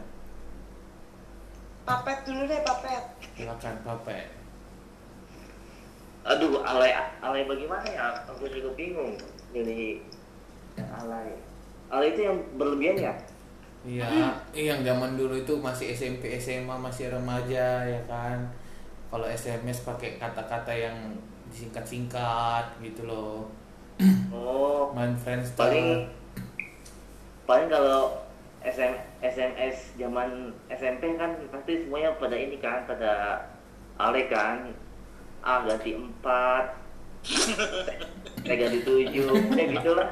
Speaker 6: Papet dulu deh, Papet.
Speaker 1: Silakan Papet.
Speaker 3: Aduh, alay alay bagaimana ya? Aku juga bingung. Jadi yang alay. Alay itu yang berlebihan ya?
Speaker 1: Iya, iya yang zaman dulu itu masih SMP, SMA, masih remaja ya kan. Kalau SMS pakai kata-kata yang disingkat-singkat gitu loh.
Speaker 3: Oh,
Speaker 1: Main Friendster.
Speaker 3: paling paling kalau SM, SMS zaman SMP kan pasti semuanya pada ini kan, pada alay kan. A ganti 4 saya ganti 7 kayak gitu lah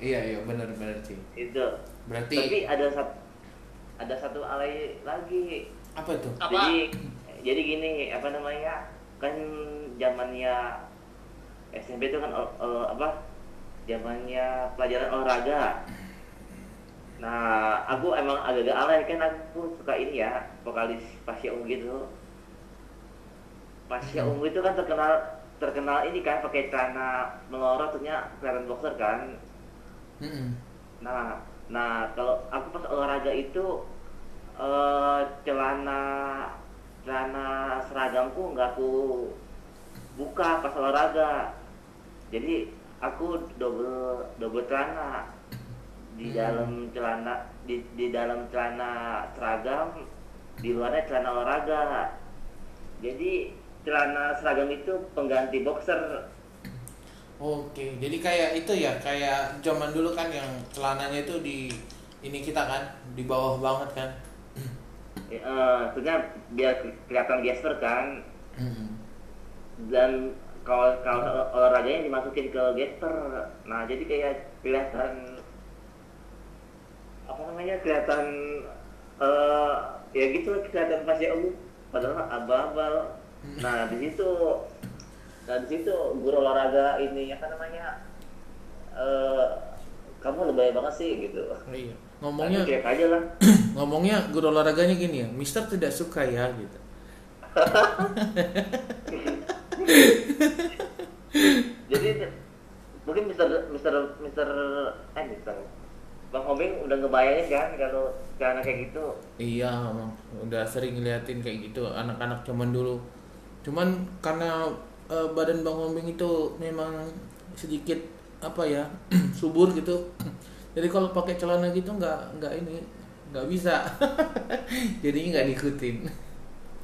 Speaker 1: Iya, iya benar-benar sih.
Speaker 3: itu
Speaker 1: Berarti
Speaker 3: tapi ada satu ada satu alay lagi
Speaker 1: apa tuh?
Speaker 2: Apa?
Speaker 3: jadi jadi gini apa namanya kan zamannya SMP itu kan ol- apa zamannya pelajaran olahraga nah aku emang agak-agak alay kan aku suka ini ya vokalis Pasya Ungu gitu Pasya
Speaker 1: Hmm.
Speaker 3: Ungu itu kan terkenal terkenal ini kan pakai celana melorot ternyata kelihatan boxer kan
Speaker 1: Mm-mm.
Speaker 3: Nah, nah kalau aku pas olahraga itu eh celana celana seragamku nggak aku buka pas olahraga. Jadi aku double double celana di
Speaker 1: Hmm.
Speaker 3: dalam celana di di dalam celana seragam di luarnya celana olahraga. Jadi celana seragam itu pengganti boxer
Speaker 1: Oke, jadi kayak itu ya, kayak zaman dulu kan yang celananya itu di ini kita kan di bawah banget kan.
Speaker 3: eh, ternyata biar kelihatan gesper kan.
Speaker 1: Mm-mm.
Speaker 3: dan kalau kalau olahraganya dimasukin ke gesper nah jadi kayak kelihatan apa namanya kelihatan eh ya gitu kelihatan pas ya padahal abal-abal. Nah di situ nah di situ guru olahraga ini apa namanya eh kamu lebay banget sih gitu
Speaker 1: Iya.
Speaker 3: ngomongnya kayak aja lah
Speaker 1: ngomongnya guru olahraganya gini ya, Mister tidak suka ya gitu.
Speaker 3: jadi mungkin Mister Mister Mister eh Mister Bang Hobing udah ngebayangin kan kalau karena kayak gitu
Speaker 1: Iya, emang udah sering ngeliatin kayak gitu anak-anak zaman dulu. Cuman karena eh, badan Bang Ombing itu memang sedikit apa ya subur gitu. Jadi kalau pakai celana gitu nggak nggak ini nggak bisa. Jadinya nggak diikutin.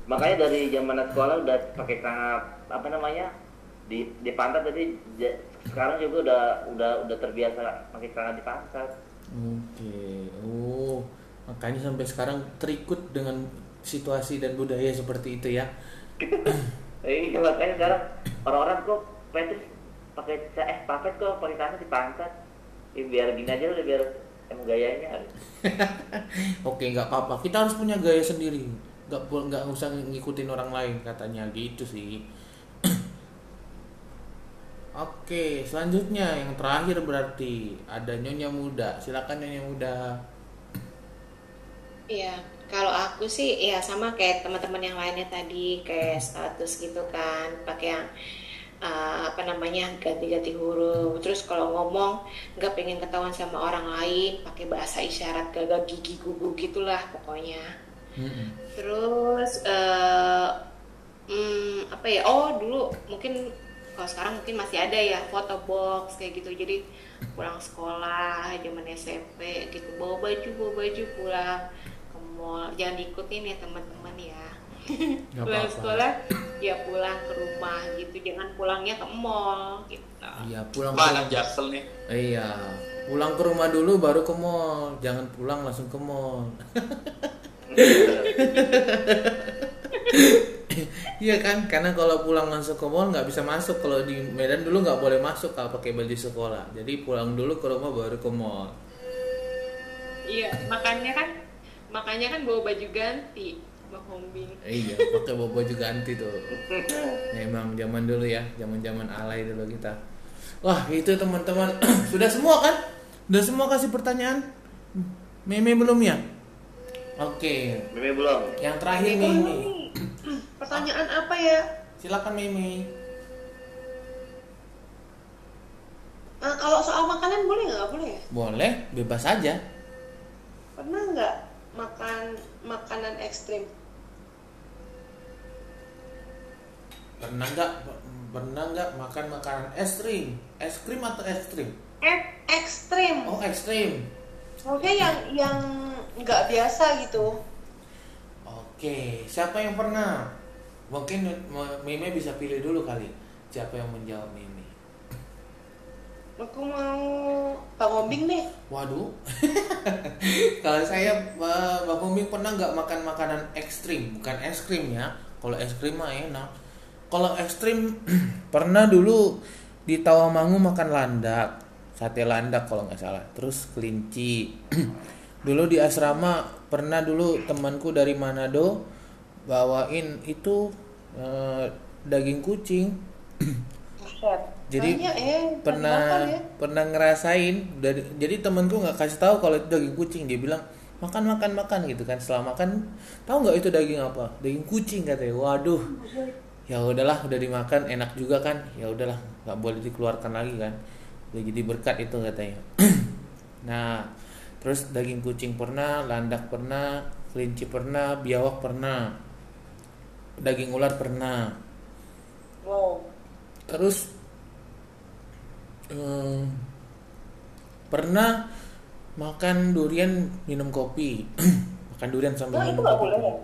Speaker 3: makanya dari zaman sekolah udah pakai celana apa namanya di di pantat sekarang juga udah udah udah terbiasa pakai celana di pantat
Speaker 1: Oke, oh makanya sampai sekarang terikut dengan situasi dan budaya seperti itu ya.
Speaker 3: eh iya, makanya sekarang orang-orang kok pakai pakai eh pakai kok pakai celana di pantat ya, biar gini aja udah biar emang gayanya
Speaker 1: Oke, nggak apa-apa. Kita harus punya gaya sendiri. Nggak nggak usah ngikutin orang lain katanya gitu sih. Oke, selanjutnya yang terakhir berarti ada nyonya muda. Silakan nyonya muda.
Speaker 4: Iya, kalau aku sih ya sama kayak teman-teman yang lainnya tadi kayak status gitu kan, pakai yang uh, apa namanya ganti-ganti huruf. Terus kalau ngomong nggak pengen ketahuan sama orang lain, pakai bahasa isyarat gagak gigi gugu gitulah pokoknya.
Speaker 1: Mm-mm.
Speaker 4: Terus eh hmm, apa ya? Oh dulu mungkin kalau sekarang mungkin masih ada ya foto box kayak gitu. Jadi pulang sekolah zaman SMP gitu bawa baju bawa baju pulang mall. Jangan diikutin ya teman-teman ya.
Speaker 1: Nggak
Speaker 4: pulang sekolah ya pulang ke rumah gitu. Jangan pulangnya ke mall gitu.
Speaker 1: Iya, pulang
Speaker 2: Wah,
Speaker 1: ke
Speaker 2: anak jaksel nih.
Speaker 1: Iya, pulang ke rumah dulu baru ke mall. Jangan pulang langsung ke mall. Iya kan, karena kalau pulang langsung ke mall nggak bisa masuk. Kalau di Medan dulu nggak boleh masuk kalau pakai baju sekolah. Jadi pulang dulu ke rumah baru ke mall.
Speaker 4: Iya, makanya kan makanya kan bawa baju ganti. Bang Hombing.
Speaker 1: Iya, pakai bawa baju ganti tuh. Memang zaman dulu ya, zaman-zaman alay dulu kita. Wah, itu teman-teman. Sudah semua kan? Sudah semua kasih pertanyaan? Meme belum ya? Oke,
Speaker 3: Meme belum
Speaker 1: yang terakhir Meme.
Speaker 6: nih, pertanyaan apa ya?
Speaker 1: Silakan Meme.
Speaker 6: Eh, kalau soal makanan boleh nggak? Boleh ya?
Speaker 1: Boleh, bebas aja.
Speaker 6: Pernah nggak makan makanan ekstrim?
Speaker 1: Pernah nggak pernah nggak makan makanan es krim? Es krim atau es krim?
Speaker 6: Eh, ekstrim.
Speaker 1: Oh, ekstrim.
Speaker 6: Oke, yang yang nggak biasa gitu.
Speaker 1: Oke, siapa yang pernah? Mungkin Meme bisa pilih dulu kali. Siapa yang menjawab Meme?
Speaker 6: Aku mau Bang Ombing deh.
Speaker 1: Waduh. Kalau saya eh, Bang Huming pernah nggak makan makanan ekstrim, bukan es krim ya. Kalau es krim mah enak. Kalau ekstrim pernah dulu di Tawamangu makan landak, sate landak kalau nggak salah. Terus kelinci. dulu di asrama pernah dulu temanku dari Manado bawain itu eh, daging kucing. Jadi
Speaker 6: ya,
Speaker 1: pernah
Speaker 6: makan ya.
Speaker 1: pernah ngerasain dari jadi temanku nggak kasih tahu kalau itu daging kucing. Dia bilang makan makan makan gitu kan. Setelah makan tahu nggak itu daging apa? Daging kucing katanya. Waduh ya udahlah udah dimakan enak juga kan. Ya udahlah nggak boleh dikeluarkan lagi kan. Udah jadi berkat itu katanya. Nah terus daging kucing pernah landak pernah kelinci pernah biawak pernah daging ular pernah.
Speaker 6: Wow.
Speaker 1: terus eh, pernah makan durian minum kopi. Makan durian sambil
Speaker 6: Nah, itu
Speaker 1: minum
Speaker 6: nggak
Speaker 1: kopi.
Speaker 6: boleh? Ya?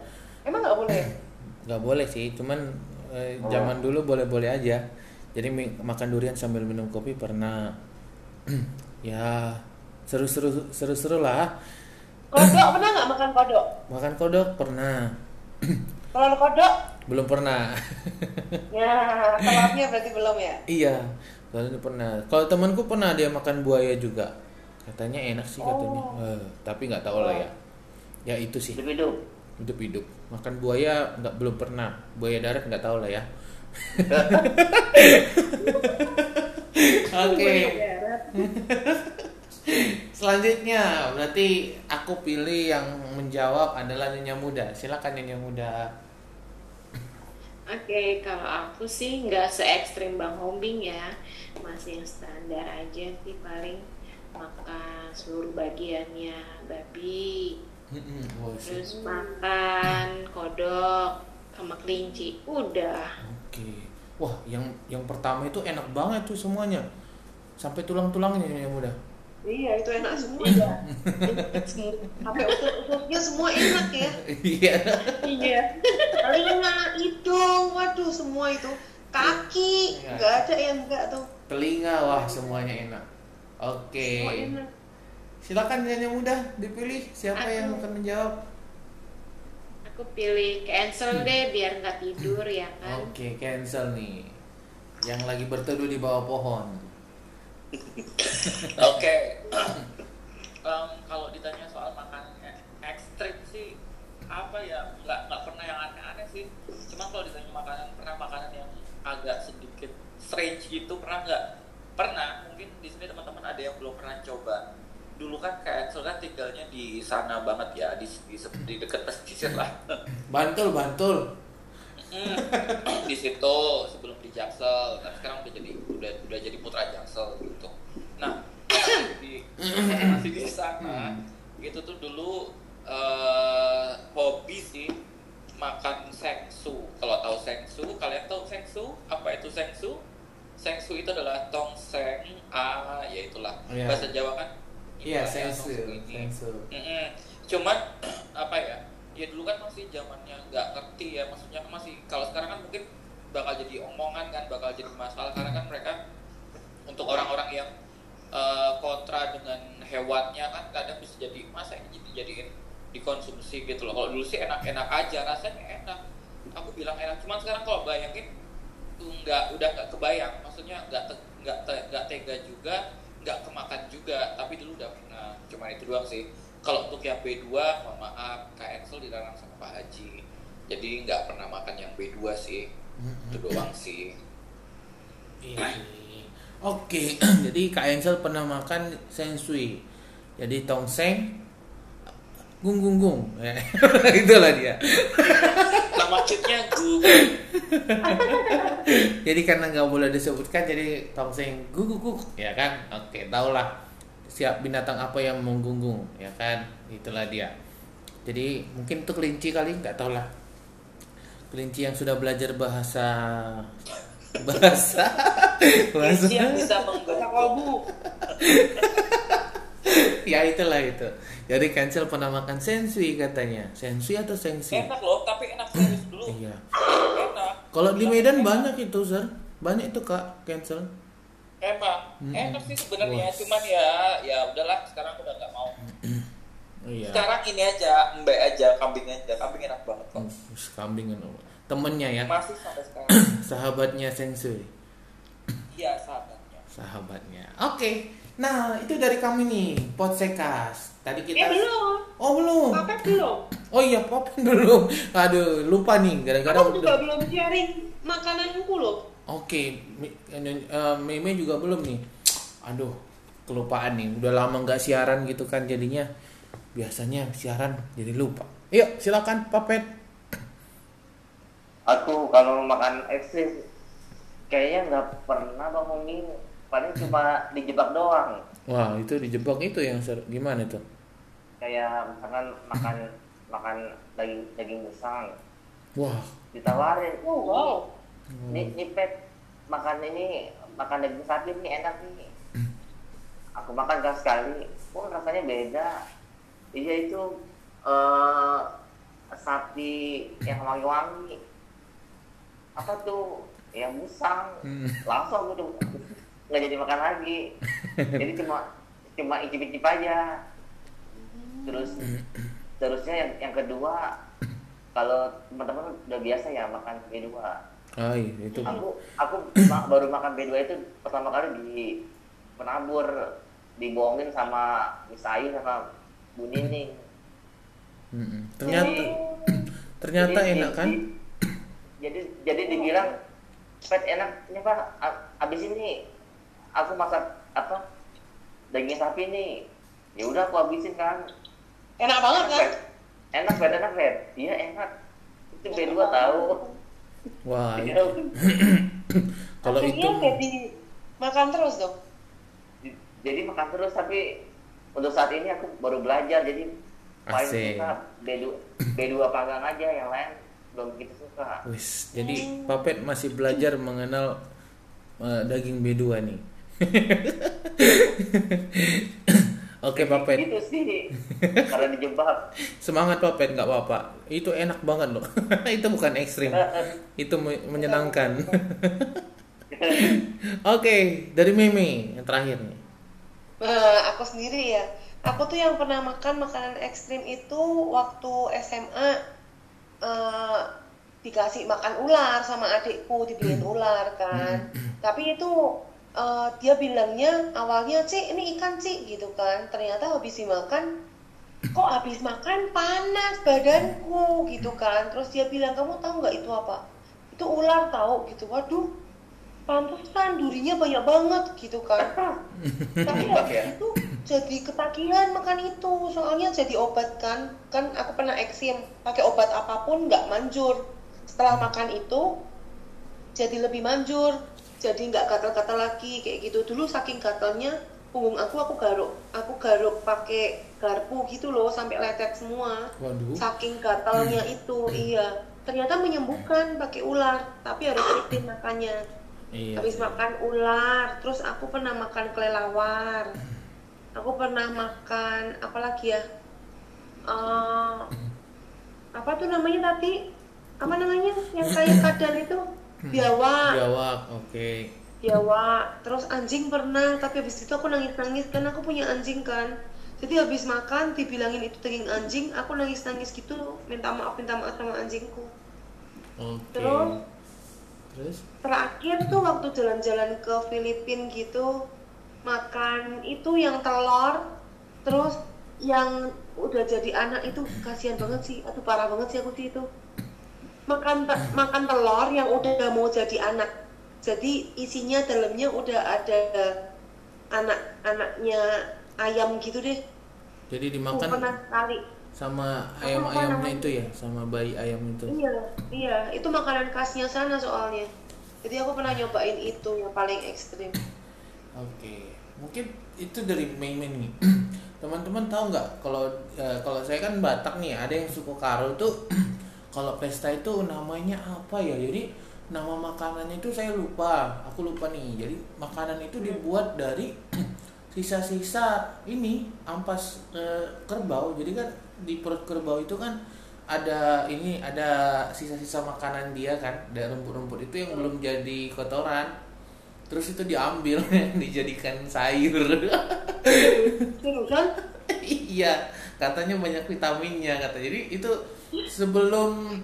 Speaker 6: Emang nggak boleh?
Speaker 1: nggak boleh sih cuman eh, zaman dulu boleh boleh aja. Jadi makan durian sambil minum kopi pernah. Ya seru seru seru seru lah.
Speaker 6: Kodok pernah nggak makan kodok?
Speaker 1: makan kodok pernah.
Speaker 6: Telur kodok?
Speaker 1: Belum pernah.
Speaker 6: Ya telurnya berarti belum ya?
Speaker 1: Iya kalau pernah kalau temanku pernah dia makan buaya juga. Katanya enak sih katanya. Eh, tapi nggak tahu lah ya. Ya itu sih.
Speaker 3: Hidup-hidup
Speaker 1: hidup. Hidup makan buaya nggak belum pernah. Buaya darat nggak tahu lah ya. Oke. Selanjutnya berarti aku pilih yang menjawab adalah nyonya muda. Silakan nyonya muda
Speaker 5: Oke, kalau aku sih nggak se ekstrim Bang Hombing ya, masih yang standar aja sih paling makan seluruh bagiannya babi, terus makan kodok sama kelinci, udah.
Speaker 1: Oke. Wah, yang yang pertama itu enak banget tuh semuanya. Sampai tulang-tulangnya yang muda.
Speaker 6: Iya itu enak semua ya sampai usus-ususnya semua enak ya
Speaker 1: Iya.
Speaker 6: iya telinga hidung waduh semua itu kaki
Speaker 1: Iya.
Speaker 6: nggak ada yang enggak tuh
Speaker 1: Telinga wah semuanya enak. Oke.
Speaker 6: semua enak
Speaker 1: Silakan yang muda dipilih siapa yang akan menjawab.
Speaker 5: Aku pilih cancel deh biar nggak tidur ya kan.
Speaker 1: Oke, cancel nih. Yang lagi berteduh di bawah pohon.
Speaker 2: Oke. Em, kalau ditanya soal makanan ek- ekstrim sih apa ya nggak nggak pernah yang aneh-aneh sih. Cuma kalau ditanya makanan pernah makanan yang agak sedikit strange gitu pernah nggak? Pernah. Mungkin di sini teman-teman ada yang belum pernah coba. Dulu kan kayak Ansel kan tinggalnya di sana banget ya di di, di dekat pesisir lah.
Speaker 1: Bantul, bantul.
Speaker 2: Hmm, di situ sebelum di Jaksel, tapi sekarang udah jadi udah udah jadi putra Jaksel gitu. Nah, di masih di sana, itu tuh dulu eh, hobi sih makan sengsu. Kalau tahu sengsu, kalian tahu sengsu? Apa itu sengsu? Sengsu itu adalah tongseng, ah, ya itulah
Speaker 1: Iya.
Speaker 2: bahasa Jawa kan.
Speaker 1: Iya,
Speaker 2: ya, ini.
Speaker 1: sensu.
Speaker 2: Mm-mm. Cuman ya? Dulu kan masih zamannya nggak ngerti ya, maksudnya kan masih kalau sekarang kan mungkin bakal jadi omongan kan, bakal jadi masalah karena kan mereka untuk orang-orang yang eh, kontra dengan hewannya kan kadang bisa jadi masa ini jadi jadiin dikonsumsi gitu loh. Kalau dulu sih enak-enak aja, rasanya enak. Aku bilang enak, cuman sekarang kalau bayangin nggak udah nggak kebayang, maksudnya nggak nggak te- nggak tega juga, nggak kemakan juga, tapi dulu udah pernah. Cuma itu doang sih. Kalau untuk yang B2, mohon maaf, Kak Ensel dilarang sama Pak Haji. Jadi nggak pernah makan yang B2 sih. Itu doang sih.
Speaker 1: Iya. Oke, jadi Kak Ensel pernah makan sensui. Jadi tongseng gung gung gung. Ya, Itulah dia.
Speaker 2: Nama cheatnya Google.
Speaker 1: Jadi karena nggak boleh disebutkan jadi tongseng guguk ya kan? Oke, tahulah siap binatang apa yang menggunggung ya kan? Itulah dia. Jadi mungkin itu kelinci kali nggak tahu lah. Kelinci yang sudah belajar bahasa bahasa bahasa
Speaker 2: Kelinci yang bisa menggonggong.
Speaker 6: kolbu
Speaker 1: ya itulah itu. Jadi cancel pernah makan sensui katanya. Sensui atau sengsi?
Speaker 2: Enak loh, tapi enak serius dulu.
Speaker 1: Iya.
Speaker 2: Enak.
Speaker 1: Kalau di Medan banyak itu, Sir. Banyak itu Kak cancel.
Speaker 2: Emang
Speaker 1: Mm-mm.
Speaker 2: enak sih sebenarnya, cuman ya ya udahlah sekarang udah nggak mau.
Speaker 1: Oh, iya.
Speaker 2: Sekarang ini aja, mbak aja, kambing aja, kambing enak banget kok.
Speaker 1: Oh, kambing kan. Temennya ya.
Speaker 2: Masih sampai sekarang.
Speaker 1: sahabatnya Sensui
Speaker 2: Iya sahabatnya.
Speaker 1: sahabatnya oke nah itu dari kami nih Podsekas tadi
Speaker 6: eh
Speaker 1: kita
Speaker 6: belum
Speaker 1: oh belum
Speaker 6: Papet belum
Speaker 1: oh iya Popin belum aduh lupa nih gara-gara
Speaker 6: aku juga
Speaker 1: udah-
Speaker 6: belum sharing makananku loh
Speaker 1: oke Mi- eh, Meme juga belum nih. Aduh kelupaan nih. Udah lama nggak siaran gitu kan jadinya. Biasanya siaran jadi lupa. Yuk silakan Papet.
Speaker 3: Aku kalau makan ekstrim kayaknya nggak pernah bang Umi. Paling cuma dijebak doang.
Speaker 1: wah itu dijebak itu yang ser- gimana tuh?
Speaker 3: Kayak misalkan makan makan daging daging besar
Speaker 1: wah.
Speaker 3: Ditawarin,
Speaker 6: oh wow
Speaker 3: nih nih Pep makan ini makan daging sapi ini enak nih. Aku makan kan sekali, oh rasanya beda. Iya itu eh sapi yang wangi-wangi. Apa tuh? Yang musang.
Speaker 1: Hmm.
Speaker 3: Langsung aku tuh nggak jadi makan lagi. jadi cuma cuma icip-icip aja. Terus terusnya yang, yang kedua kalau teman-teman udah biasa ya makan B2
Speaker 1: oh iya itu.
Speaker 3: Aku aku ma- baru makan B2 itu pertama kali di penabur dibohongin sama Misayu sama Bu Nining.
Speaker 1: Mm-mm. ternyata
Speaker 3: Jadi-
Speaker 1: ternyata
Speaker 3: jadi-
Speaker 1: enak kan?
Speaker 3: jadi- jadi dibilang pet enak ini pak. A- abis ini aku masak apa daging sapi nih. Ya udah aku habisin kan.
Speaker 6: Enak banget kan?
Speaker 3: Enak pet enak pet iya enak. Itu B2 tahu
Speaker 1: wah itu. kalau itu
Speaker 6: jadi makan terus dong.
Speaker 3: jadi makan terus tapi untuk saat ini aku baru belajar jadi paling suka B2 B2 panggang aja yang lain belum begitu suka.
Speaker 1: Wis jadi Papet masih belajar mengenal eh, daging B2 nih Oke Papet
Speaker 3: gitu sih karena dijebak
Speaker 1: Semangat Papet nggak apa-apa. Itu enak banget loh. itu bukan ekstrim. itu me- menyenangkan. Oke, dari Meme yang terakhir nih.
Speaker 6: Eh, aku sendiri ya. Aku tuh yang pernah makan makanan ekstrim itu waktu SMA eh, dikasih makan ular sama adikku dibeliin ular kan. Tapi itu eh, dia bilangnya awalnya sih ini ikan sih gitu kan. Ternyata habis dimakan kok habis makan panas badanku gitu kan. Terus dia bilang kamu tahu nggak itu apa? Itu ular tahu gitu. Waduh, pantesan durinya banyak banget gitu kan. Tapi habis
Speaker 3: ya?
Speaker 6: itu jadi ketagihan makan itu soalnya jadi obat kan kan aku pernah eksim pakai obat apa pun nggak manjur setelah makan itu jadi lebih manjur jadi nggak gatal-gatal lagi kayak gitu. Dulu saking gatalnya punggung aku aku garuk aku garuk pakai garpu gitu loh sampai lecet semua.
Speaker 1: Waduh.
Speaker 6: saking gatalnya itu iya. Ternyata menyembuhkan pakai ular tapi harus rutin makannya.
Speaker 1: Iya.
Speaker 6: habis makan ular terus aku pernah makan kelelawar. Aku pernah makan apa lagi ya Eh, apa tuh namanya tadi? Apa namanya? Yang kayak kadal itu biawak
Speaker 1: Jawab. Oke.
Speaker 6: biawak terus anjing pernah tapi habis itu aku nangis nangis karena aku punya anjing kan jadi habis makan dibilangin itu daging anjing aku nangis nangis gitu minta maaf minta maaf sama anjingku
Speaker 1: Oke.
Speaker 6: Terus?
Speaker 1: Terus?
Speaker 6: terakhir tuh waktu jalan-jalan ke Filipina gitu makan itu yang telur terus yang udah jadi anak itu kasihan banget sih atau parah banget sih aku sih itu makan te- makan telur yang udah mau jadi anak jadi isinya dalamnya udah ada anak-anaknya ayam gitu deh
Speaker 1: Jadi
Speaker 6: aku
Speaker 1: dimakan
Speaker 6: pernah sekali
Speaker 1: sama ayam-ayamnya itu ya, sama bayi ayam itu.
Speaker 6: Iya, iya, itu makanan khasnya sana soalnya. Jadi aku pernah nyobain itu yang paling ekstrim.
Speaker 1: Oke, mungkin itu dari main-main nih. Teman-teman tahu nggak kalau eh, kalau saya kan Batak nih, ada yang suku Karo tuh kalau pesta itu namanya apa ya? Jadi nama makanannya itu saya lupa, aku lupa nih. Jadi makanan itu dibuat dari sisa-sisa ini ampas eh, kerbau. Jadi kan di perut kerbau itu kan ada ini ada sisa-sisa makanan dia kan, ada rumput-rumput itu yang belum jadi kotoran terus itu diambil dijadikan sayur
Speaker 6: Seriusan?
Speaker 1: iya katanya banyak vitaminnya kata jadi itu sebelum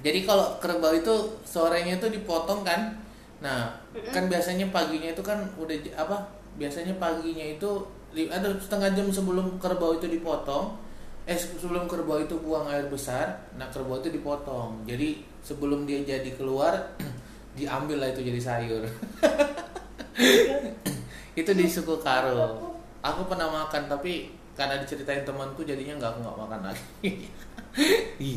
Speaker 1: jadi kalau kerbau itu sorenya itu dipotong kan? Nah kan biasanya paginya itu kan udah apa? Biasanya paginya itu ada setengah jam sebelum kerbau itu dipotong eh sebelum kerbau itu buang air besar nah kerbau itu dipotong. Jadi sebelum dia jadi keluar diambil lah itu jadi sayur. Itu di suku Karo. Aku pernah makan tapi karena diceritain temanku jadinya nggak aku nggak makan lagi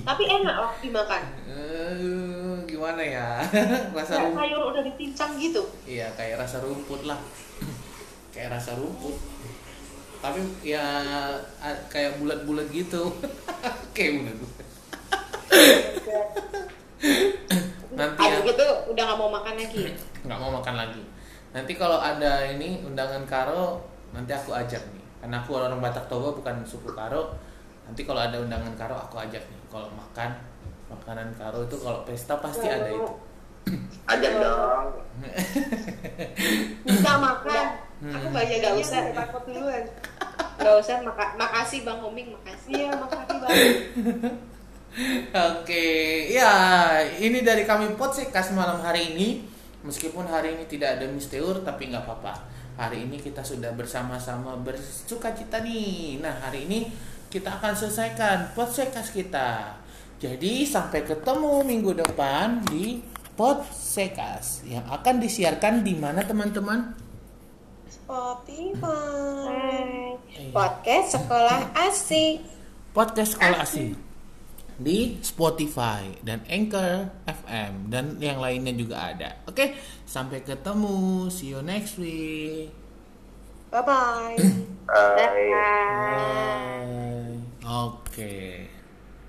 Speaker 6: Tapi enak loh dimakan.
Speaker 1: eh, gimana ya? Rasa
Speaker 6: Kayak
Speaker 1: rumput.
Speaker 6: sayur udah ditincang gitu.
Speaker 1: iya kayak rasa rumput lah. Kayak rasa rumput. Tapi ya kayak bulat-bulat gitu. Kayak bulat nanti ya.
Speaker 5: gitu udah nggak mau makan lagi.
Speaker 1: nggak mau makan lagi. Nanti kalau ada ini undangan karo nanti aku ajak nih. Karena aku orang Batak Toba bukan suku karo nanti kalau ada undangan karo aku ajak nih kalau makan makanan karo itu kalau pesta pasti ada itu
Speaker 3: Ajak dong.
Speaker 6: Bisa makan.
Speaker 5: Aku
Speaker 1: Hmm.
Speaker 5: banyak
Speaker 6: Gak usah takut duluan.
Speaker 5: Gak usah. Maka makasih Bang Homing, makasih.
Speaker 6: Iya, makasih banget.
Speaker 1: Oke, ya ini dari kami Podsekas malam hari ini. Meskipun hari ini tidak ada Misteur, tapi nggak apa-apa. Hari ini kita sudah bersama-sama bersuka cita nih. Nah hari ini kita akan selesaikan Podsekas kita. Jadi sampai ketemu minggu depan di Podsekas yang akan disiarkan di mana teman-teman?
Speaker 5: Spotify. Podcast sekolah asik.
Speaker 1: podcast sekolah asing di Spotify dan Anchor FM dan yang lainnya juga ada. Oke, sampai ketemu. See you next week.
Speaker 5: Bye bye.
Speaker 3: Bye.
Speaker 1: Bye. Oke.